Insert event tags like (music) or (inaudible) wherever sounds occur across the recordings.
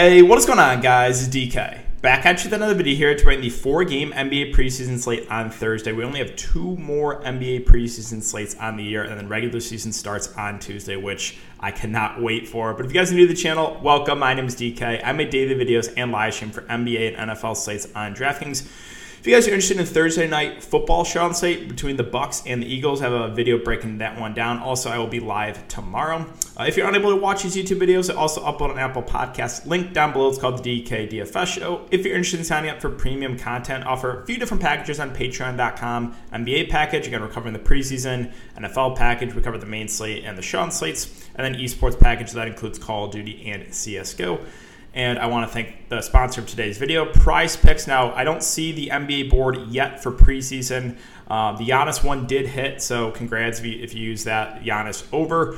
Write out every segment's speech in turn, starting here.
Hey, what is going on, guys? It's DK. Back at you with another video here to bring the four game NBA preseason slate on Thursday. We only have two more NBA preseason slates on the year, and then regular season starts on Tuesday, which I cannot wait for. But if you guys are new to the channel, welcome. My name is DK. I make daily videos and live stream for NBA and NFL slates on DraftKings. If you guys are interested in Thursday night football on site between the Bucks and the Eagles, have a video breaking that one down. Also, I will be live tomorrow. Uh, if you're unable to watch these YouTube videos, I also upload an Apple Podcast link down below. It's called the DK DFS Show. If you're interested in signing up for premium content, offer a few different packages on Patreon.com. NBA package, again, we're covering the preseason. NFL package, we cover the main slate and the on slates. And then esports package that includes Call of Duty and CSGO. And I want to thank the sponsor of today's video, Prize Picks. Now, I don't see the NBA board yet for preseason. Uh, the Giannis one did hit, so congrats if you, if you use that Giannis over.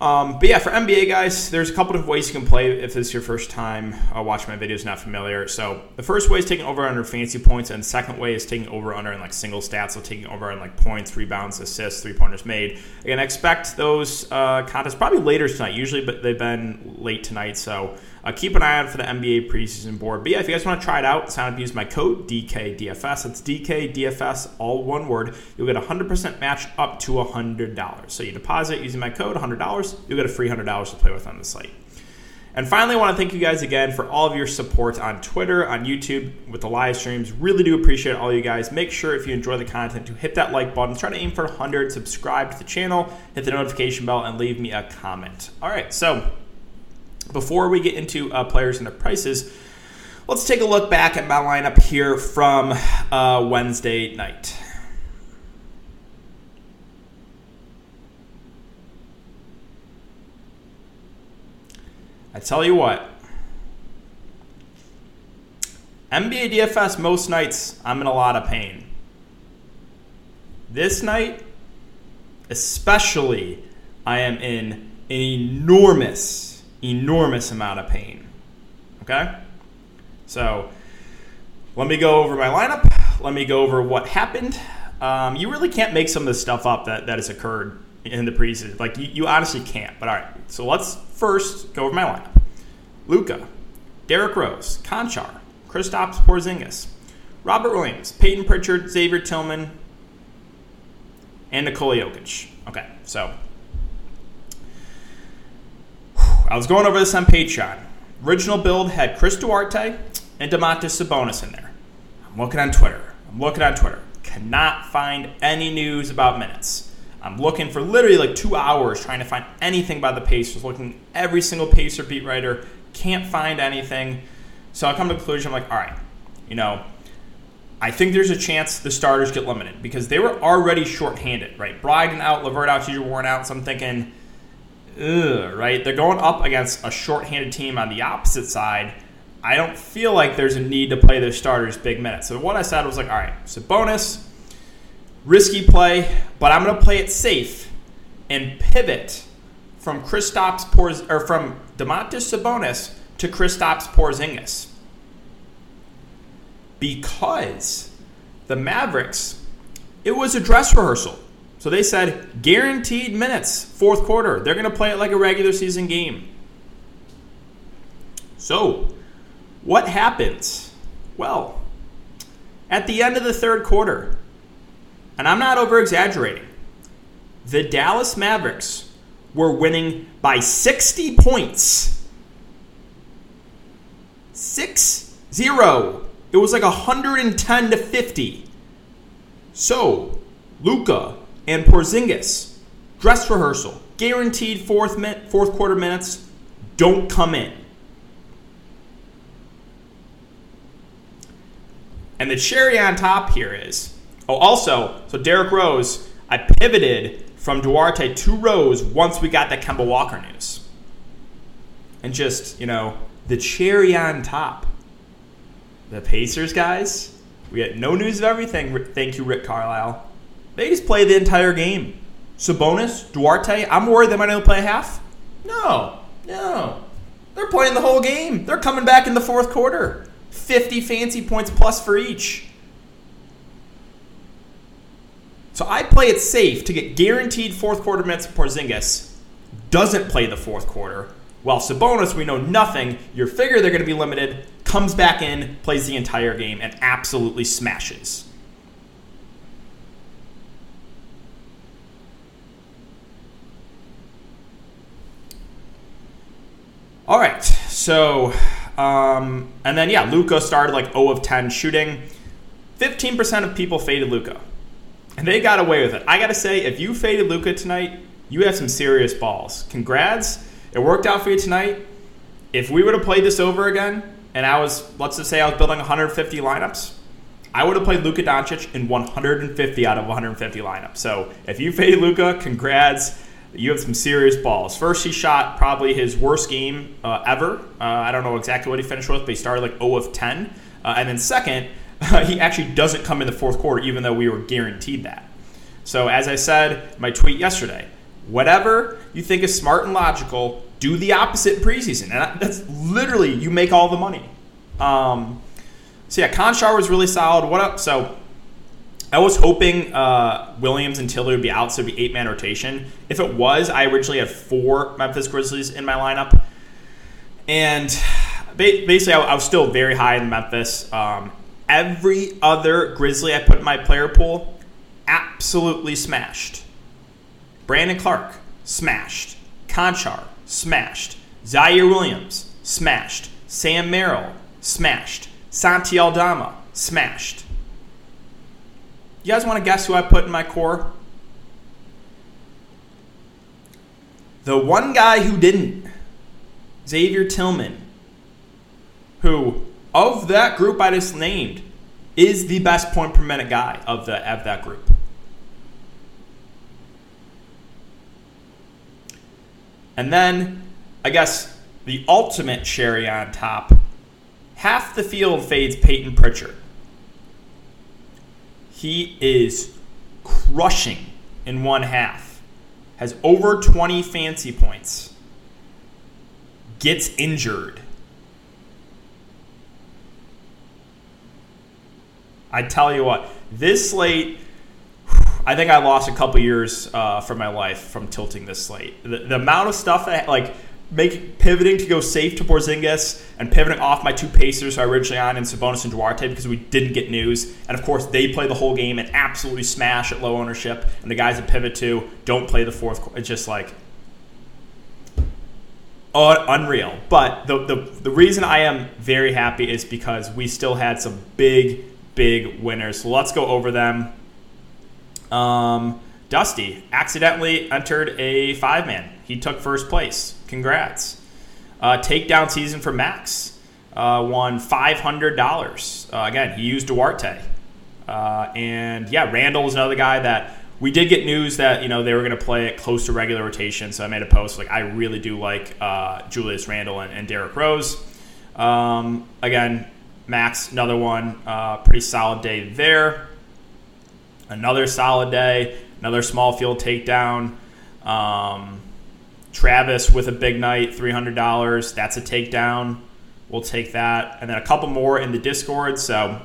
Um, but yeah, for NBA guys, there's a couple of ways you can play if this is your first time uh, watching my videos, not familiar. So the first way is taking over under fancy points, and second way is taking over under in like single stats, so taking over in like points, rebounds, assists, three pointers made. Again, I expect those uh, contests probably later tonight, usually, but they've been late tonight, so uh, keep an eye out for the NBA preseason board. But yeah, if you guys want to try it out, sign up use my code DKDFS. That's DKDFS, all one word. You'll get a 100% match up to $100. So you deposit using my code, $100, you'll get a free $100 to play with on the site. And finally, I want to thank you guys again for all of your support on Twitter, on YouTube, with the live streams. Really do appreciate all you guys. Make sure if you enjoy the content to hit that like button, try to aim for 100, subscribe to the channel, hit the notification bell, and leave me a comment. All right, so before we get into uh, players and their prices, let's take a look back at my lineup here from uh, Wednesday night. I tell you what, NBA DFS most nights I'm in a lot of pain. This night, especially, I am in an enormous enormous amount of pain. Okay? So let me go over my lineup. Let me go over what happened. Um, you really can't make some of this stuff up that, that has occurred in the preseason. Like, you, you honestly can't. But all right, so let's first go over my lineup Luka, Derrick Rose, Konchar, Kristaps Porzingis, Robert Williams, Peyton Pritchard, Xavier Tillman, and Nikola Jokic. Okay, so I was going over this on Patreon. Original build had Chris Duarte and Domantas Sabonis in there. I'm looking on Twitter. I'm looking on Twitter. Cannot find any news about minutes. I'm looking for literally like two hours trying to find anything about the Pacers. Looking every single Pacer beat writer. Can't find anything. So I come to the conclusion. I'm like, all right, you know, I think there's a chance the starters get limited because they were already shorthanded, right? Brogdon out, LeVert out, TJ Warren out. So I'm thinking ugh, right? They're going up against a shorthanded team on the opposite side. I don't feel like there's a need to play their starters big minutes. So what I said was like, all right, Sabonis, risky play, but I'm going to play it safe and pivot from Kristaps Porz or from Domantas Sabonis to Kristaps Porzingis because the Mavericks, it was a dress rehearsal. So they said guaranteed minutes, fourth quarter. They're going to play it like a regular season game. So, what happens? Well, at the end of the third quarter, and I'm not over exaggerating, the Dallas Mavericks were winning by 60 points. 6 0. It was like 110 to 50. So, Luka and Porzingis. Dress rehearsal, guaranteed fourth min- fourth quarter minutes. Don't come in. And the cherry on top here is oh, also, so Derrick Rose, I pivoted from Duarte to Rose once we got that Kemba Walker news. And just, you know, the cherry on top. The Pacers guys, we get no news of everything. Thank you, Rick Carlisle. They just play the entire game. Sabonis, Duarte, I'm worried they might only play half. No, no. They're playing the whole game. They're coming back in the fourth quarter. 50 fancy points plus for each. So I play it safe to get guaranteed fourth quarter minutes for Porzingis. Doesn't play the fourth quarter. While Sabonis, we know nothing. You figure they're going to be limited, comes back in, plays the entire game, and absolutely smashes. All right, so um, and then yeah, Luka started like 0 of 10 shooting. 15% of people faded Luka. and they got away with it. I gotta say, if you faded Luka tonight, you have some serious balls. Congrats, it worked out for you tonight. If we would have played this over again, and I was let's just say I was building 150 lineups, I would have played Luka Doncic in 150 out of 150 lineups. So if you faded Luka, congrats you have some serious balls. First, he shot probably his worst game uh, ever. Uh, I don't know exactly what he finished with, but he started like 0 of 10. Uh, and then second, (laughs) he actually doesn't come in the fourth quarter, even though we were guaranteed that. So as I said my tweet yesterday, whatever you think is smart and logical, do the opposite in preseason, and that's literally you make all the money. Um, so yeah, Konchar was really solid. What up? So I was hoping uh, Williams and Tiller would be out, so it'd be eight man rotation. If it was, I originally had four Memphis Grizzlies in my lineup, and basically, I was still very high in Memphis. Um, every other Grizzly I put in my player pool absolutely smashed. Brandon Clarke smashed. Konchar smashed. Ziaire Williams smashed. Sam Merrill smashed. Santi Aldama smashed. You guys want to guess who I put in my core? The one guy who didn't, Xavier Tillman, who, of that group I just named, is the best point per minute guy of, the, of that group. And then, I guess, the ultimate cherry on top half the field fades Peyton Pritchard. He is crushing in one half. Has over 20 fancy points. Gets injured. I tell you what, this slate, I think I lost a couple years uh, from my life from tilting this slate. The, the amount of stuff that, like, make pivoting to go safe to Porzingis and pivoting off my two Pacers who I originally on in Sabonis and Duarte because we didn't get news. And of course, they play the whole game and absolutely smash at low ownership. And the guys that pivot to don't play the fourth. It's just like unreal. But the, the the reason I am very happy is because we still had some big big winners. So let's go over them. Um, Dusty accidentally entered a five man. He took first place. Congrats. Uh, takedown season for Max. Uh, won $500. Uh, again, he used Duarte. Uh, and yeah, Randle was another guy that we did get news that you know they were going to play it close to regular rotation. So I made a post like I really do like uh, Julius Randle and, and Derrick Rose. Um, again, Max, another one, pretty solid day there. Another solid day, another small field takedown. Um, Travis with a big night, $300. That's a takedown. We'll take that. And then a couple more in the Discord. So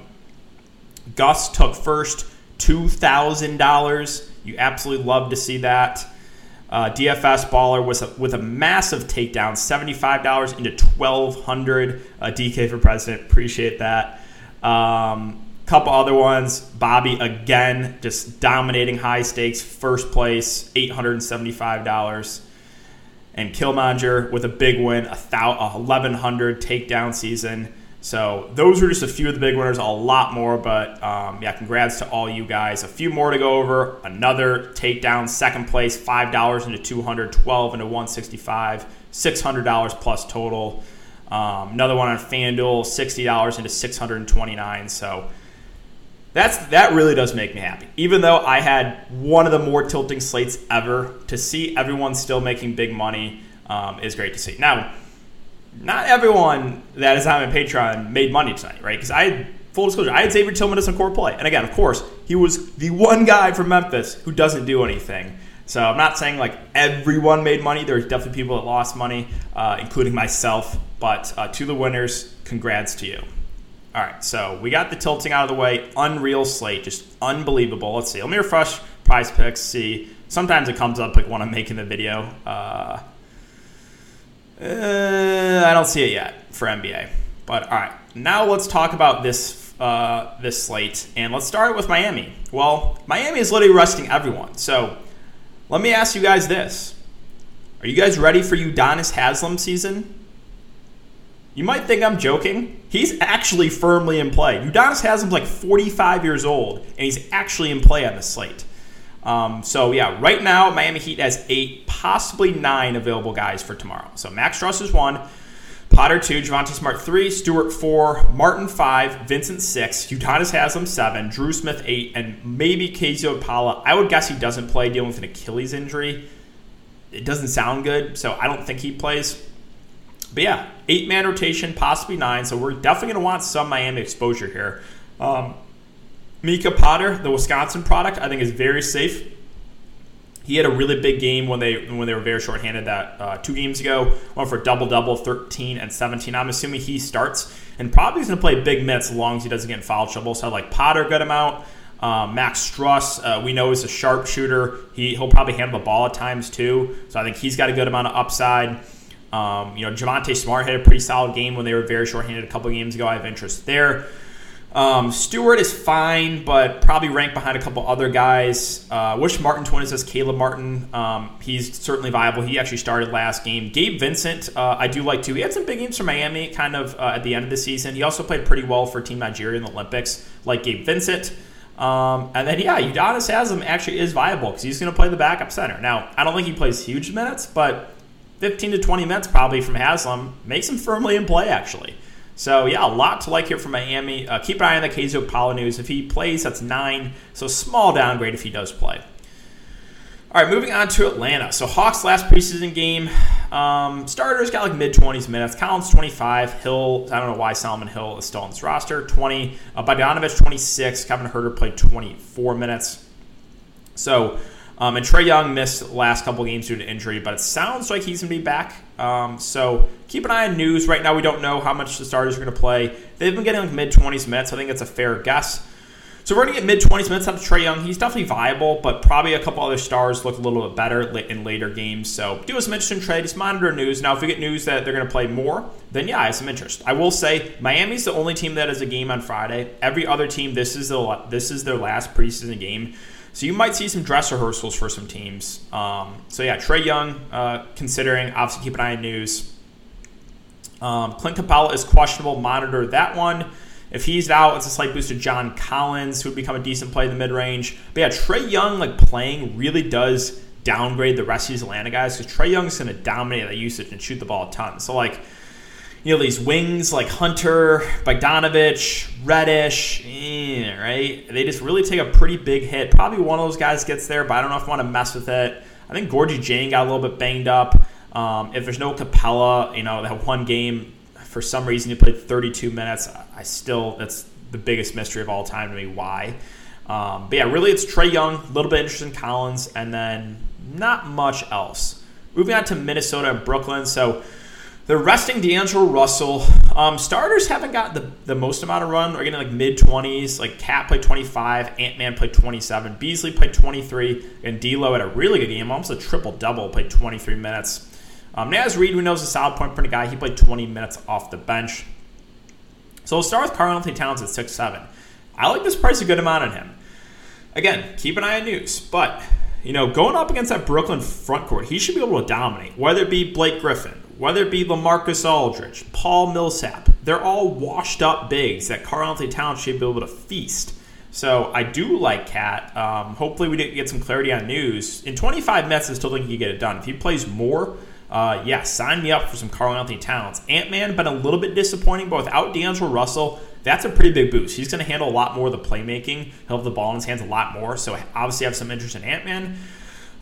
Gus took first, $2,000. You absolutely love to see that. Uh, DFS baller was a, with a massive takedown, $75 into 1200 uh, DK for president. Appreciate that. Um, couple other ones. Bobby again, just dominating high stakes, first place, $875 and Killmonger with a big win, a 1100 takedown season. So those are just a few of the big winners, a lot more, but um, yeah, congrats to all you guys. A few more to go over. Another takedown, second place, five dollars into 212 into 165, six hundred dollars plus total. Um, another one on FanDuel, sixty dollars into 629. So that's that really does make me happy. Even though I had one of the more tilting slates ever, to see everyone still making big money um, is great to see. Now, not everyone that is on my Patreon made money tonight, right? Because I had full disclosure, I had Xavier Tillman as a core play, and again, of course, he was the one guy from Memphis who doesn't do anything. So I'm not saying like everyone made money. There's definitely people that lost money, uh, including myself. But uh, to the winners, congrats to you. All right, so we got the tilting out of the way. Unreal slate, just unbelievable. Let's see. Let me refresh prize picks. See, sometimes it comes up like when I'm making the video. Uh, uh, don't see it yet for NBA. But all right, now let's talk about this uh, this slate, and let's start with Miami. Well, Miami is literally resting everyone. So let me ask you guys this: Are you guys ready for Udonis Haslem season? You might think I'm joking. He's actually firmly in play. Udonis Haslem like 45 years old, and he's actually in play on the slate. Um, so yeah, right now Miami Heat has eight, possibly nine available guys for tomorrow. So Max Strus is one, Potter two, Javonte Smart three, Stewart four, Martin five, Vincent six, Udonis Haslem seven, Drew Smith eight, and maybe KZ Okpala. I would guess he doesn't play, dealing with an Achilles injury. It doesn't sound good, so I don't think he plays. But yeah, eight man rotation, possibly nine. So we're definitely going to want some Miami exposure here. Um, Micah Potter, the Wisconsin product, I think is very safe. He had a really big game when they when they were very shorthanded that uh, two games ago. Went for double double, 13 and 17. I'm assuming he starts and probably is going to play big minutes as long as he doesn't get in foul trouble. So I like Potter, good amount. Um, Max Strus, uh, we know is a sharpshooter. He he'll probably handle the ball at times too. So I think he's got a good amount of upside. Um, you know, Javonte Smart had a pretty solid game when they were very shorthanded a couple games ago. I have interest there. Um, Stewart is fine, but probably ranked behind a couple other guys. Uh, wish Martin Twin says Caleb Martin. Um, he's certainly viable. He actually started last game. Gabe Vincent, uh, I do like too. He had some big games for Miami kind of uh, at the end of the season. He also played pretty well for Team Nigeria in the Olympics, like Gabe Vincent. Um, and then, yeah, Udonis Haslem actually is viable because he's going to play the backup center. Now, I don't think he plays huge minutes, but 15 to 20 minutes probably from Haslem makes him firmly in play, actually. So, yeah, a lot to like here from Miami. Uh, keep an eye on the KZ Okpala news. If he plays, that's nine. So, small downgrade if he does play. All right, moving on to Atlanta. So, Hawks' last preseason game. Um, starters got like mid 20s minutes. Collins 25. Hill, I don't know why Solomon Hill is still on this roster. 20. Uh, Bogdanovic 26. Kevin Huerter played 24 minutes. So, um, and Trae Young missed last couple games due to injury, but it sounds like he's going to be back. Um, so keep an eye on news. Right now, we don't know how much the starters are going to play. They've been getting like mid 20s minutes. I think that's a fair guess. So we're going to get mid 20s minutes out of Trae Young. He's definitely viable, but probably a couple other stars look a little bit better in later games. So do us some interesting trade. Just monitor news. Now, if we get news that they're going to play more, then yeah, I have some interest. I will say Miami's the only team that has a game on Friday. Every other team, this is the this is their last preseason game. So you might see some dress rehearsals for some teams. Um, so yeah, Trae Young, uh, considering obviously keep an eye on news. Um, Clint Capela is questionable. Monitor that one. If he's out, it's a slight boost to John Collins, who would become a decent play in the mid range. But yeah, Trae Young like playing really does downgrade the rest of these Atlanta guys because Trae Young's going to dominate that usage and shoot the ball a ton. So like you know, these wings like Huerter, Bogdanovic, Reddish, eh, right? They just really take a pretty big hit. Probably one of those guys gets there, but I don't know if I want to mess with it. I think Gorgui Dieng got a little bit banged up. Um, if there's no Capela, you know, that one game, for some reason he played 32 minutes. I still, that's the biggest mystery of all time to me. Why? Um, but yeah, really it's Trae Young, a little bit interested in Collins, and then not much else. Moving on to Minnesota and Brooklyn. So, they're resting D'Angelo Russell. Um, starters haven't got the, the most amount of run. They're getting like mid 20s. Like KAT played 25, Ant Man played 27, Beasley played 23, and D'Lo had a really good game, almost a triple double, played 23 minutes. Um, Naz Reid, we know is a solid point per guy. He played 20 minutes off the bench. So we'll start with Karl-Anthony Towns at 6'7". I like this price a good amount on him. Again, keep an eye on news, but you know, going up against that Brooklyn front court, he should be able to dominate. Whether it be Blake Griffin, whether it be Lamarcus Aldridge, Paul Millsap, they're all washed up bigs that Karl-Anthony Towns should be able to feast. So I do like KAT. Um, hopefully we get some clarity on news. In 25 minutes, I still think he can get it done. If he plays more, uh, yeah, sign me up for some Karl-Anthony Towns. Ant-Man been a little bit disappointing, but without D'Angelo Russell, that's a pretty big boost. He's going to handle a lot more of the playmaking. He'll have the ball in his hands a lot more. So obviously, I have some interest in Ant-Man.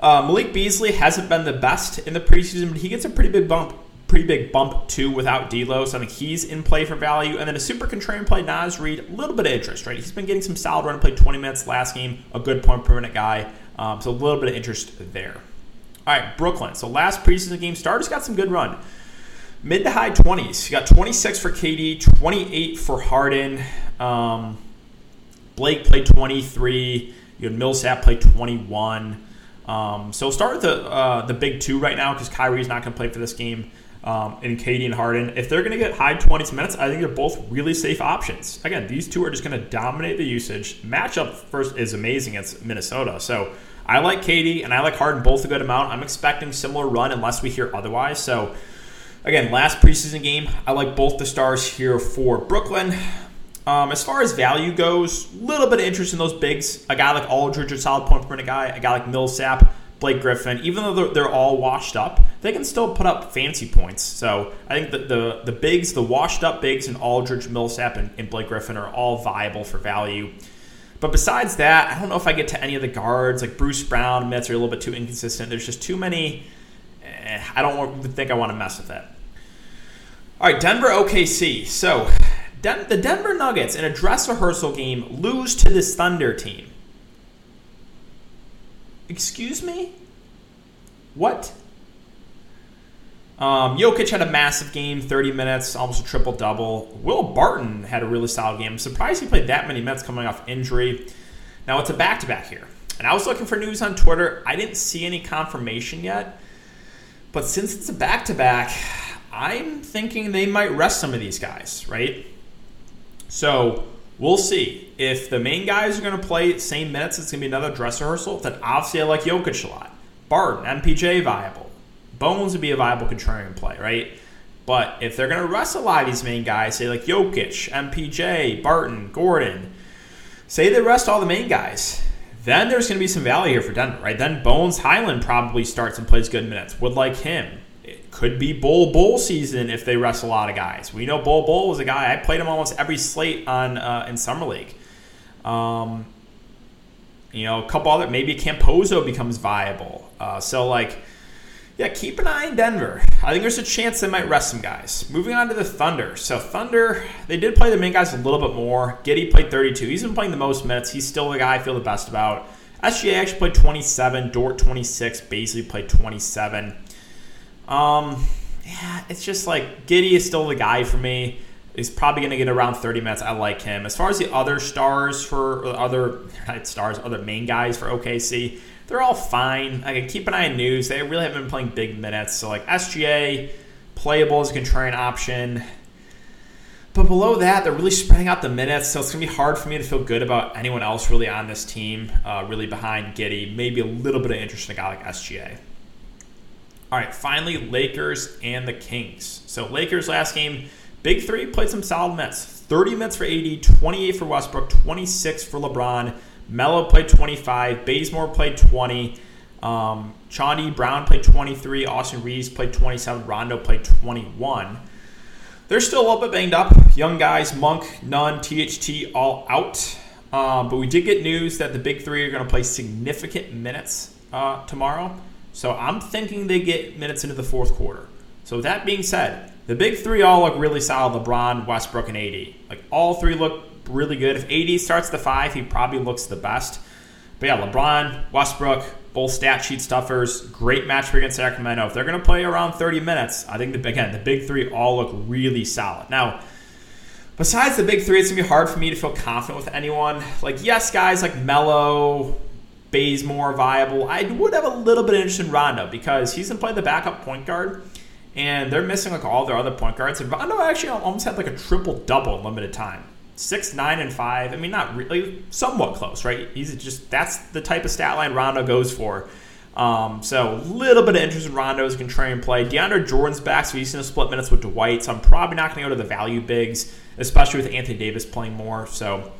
Uh, Malik Beasley hasn't been the best in the preseason, but he gets a pretty big bump pretty big bump too without D'Lo, so I think he's in play for value. And then a super contrarian play, Naz Reid, a little bit of interest, right? He's been getting some solid run, played 20 minutes last game, a good point per minute guy, um, so a little bit of interest there. All right, Brooklyn. So last preseason game, starters got some good run. Mid to high 20s. You got 26 for KD, 28 for Harden. Um, Blake played 23. You had Millsap played 21. Um, so start with the uh, the big two right now because Kyrie's not going to play for this game. um, and KD and Harden. If they're going to get high 20s minutes, I think they're both really safe options. Again, these two are just going to dominate the usage. Matchup first is amazing against Minnesota. So I like KD and I like Harden both a good amount. I'm expecting similar run unless we hear otherwise. So again, last preseason game, I like both the stars here for Brooklyn. Um, as far as value goes, a little bit of interest in those bigs. A guy like Aldridge, a solid point per minute guy. A guy like Millsap Blake Griffin, even though they're, they're, all washed up, they can still put up fancy points. So I think that the the bigs, the washed up bigs, and Aldridge, Millsap, and, and Blake Griffin are all viable for value. But besides that, I don't know if I get to any of the guards like Bruce Brown. Minutes are a little bit too inconsistent. There's just too many. Eh, I don't think I want to mess with that. All right, Denver OKC. So The Denver Nuggets in a dress rehearsal game lose to this Thunder team. Excuse me? What? Um, Jokic had a massive game, 30 minutes, almost a triple double. Will Barton had a really solid game. I'm surprised he played that many minutes coming off injury. Now it's a back to back here. And I was looking for news on Twitter. I didn't see any confirmation yet. But since it's a back to back, I'm thinking they might rest some of these guys, right? So We'll see. If the main guys are going to play same minutes, it's going to be another dress rehearsal. Then obviously I like Jokic a lot. Barton, MPJ viable. Bones would be a viable contrarian play, right? But if they're going to rest a lot of these main guys, say like Jokic, MPJ, Barton, Gordon, say they rest all the main guys, then there's going to be some value here for Denver, right? Then Bones Hyland probably starts and plays good minutes. Would like him. Could be Bol Bol season if they rest a lot of guys. We know Bol Bol was a guy I played him almost every slate on uh, in summer league. Um, you know, a couple other maybe Campazzo becomes viable. Uh, so like, yeah, keep an eye on Denver. I think there's a chance they might rest some guys. Moving on to the Thunder. So Thunder, they did play the main guys a little bit more. Giddey played 32. He's been playing the most minutes. He's still the guy I feel the best about. SGA actually played 27. Dort 26. Bazley played 27. Um, yeah, it's just like Giddey is still the guy for me. He's probably going to get around 30 minutes. I like him. As far as the other stars for other (laughs) stars, other main guys for OKC, they're all fine. I can keep an eye on news. They really haven't been playing big minutes. So like SGA, playable as a contrarian option. But below that, they're really spreading out the minutes, so it's to be hard for me to feel good about anyone else really on this team, uh, really behind Giddey. Maybe a little bit of interest in a guy like SGA. All right, finally, Lakers and the Kings. So, Lakers last game, Big Three played some solid minutes 30 minutes for AD, 28 for Westbrook, 26 for LeBron. Melo played 25, Bazemore played 20. Um, Brown played 23. Austin Reaves played 27. Rondo played 21. They're still a little bit banged up. Young guys, Monk, Nunn, THT, all out. Um, but we did get news that the big three are going to play significant minutes uh, tomorrow. So I'm thinking they get minutes into the fourth quarter. So that being said, the big three all look really solid: LeBron, Westbrook, and AD. Like all three look really good. If AD starts the five, he probably looks the best. But yeah, LeBron, Westbrook, both stat sheet stuffers. Great match against Sacramento. If they're going to play around 30 minutes, I think the again the big three all look really solid. Now. Besides the big three, it's gonna be hard for me to feel confident with anyone. Like, yes, guys like Melo, more viable. I would have a little bit of interest in Rondo because he's been playing the backup point guard, and they're missing like all their other point guards. And Rondo actually almost had like a triple double in limited time. Six, nine, and five. I mean, not really, somewhat close, right? He's just that's the type of stat line Rondo goes for. Um, so a little bit of interest in Rondo as a contrarian play. DeAndre Jordan's back, so he's going to split minutes with Dwight. So I'm probably not going to go to the value bigs, especially with Anthony Davis playing more. So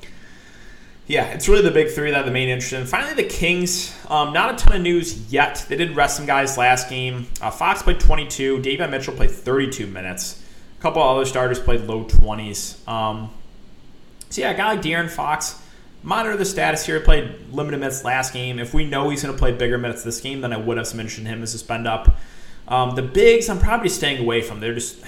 yeah, it's really the big three that are the main interest in. Finally, the Kings. Um, not a ton of news yet. They did rest some guys last game. Uh, Fox played 22. Davion Mitchell played 32 minutes. A couple other starters played low 20s. Um, so yeah, a guy like De'Aaron Fox. Monitor the status here. Played limited minutes last game. If we know he's going to play bigger minutes this game, then I would have some interest in him as a spend up. Um, the bigs, I'm probably staying away from. They're just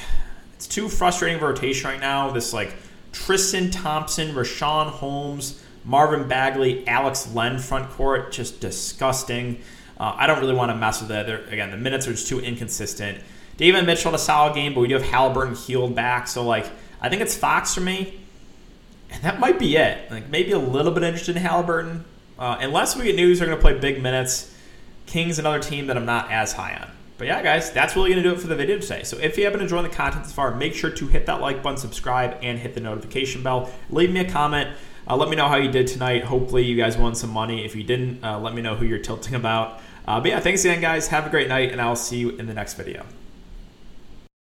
it's too frustrating rotation right now. This like Tristan Thompson, Richaun Holmes. Marvin Bagley, Alex Len front court, just disgusting. Uh, I don't really want to mess with it. They're, again, the minutes are just too inconsistent. Davion Mitchell had a solid game, but we do have Halliburton healed back. So, like, I think it's Fox for me. And that might be it. Like, maybe a little bit interested in Halliburton. Uh, unless we get news they're going to play big minutes. Kings, another team that I'm not as high on. But yeah, guys, that's really going to do it for the video today. So if you to join the content so far, make sure to hit that like button, subscribe, and hit the notification bell. Leave me a comment. Uh, let me know how you did tonight. Hopefully, you guys won some money. If you didn't, uh, let me know who you're tilting about. Uh, but yeah, thanks again, guys. Have a great night, and I'll see you in the next video.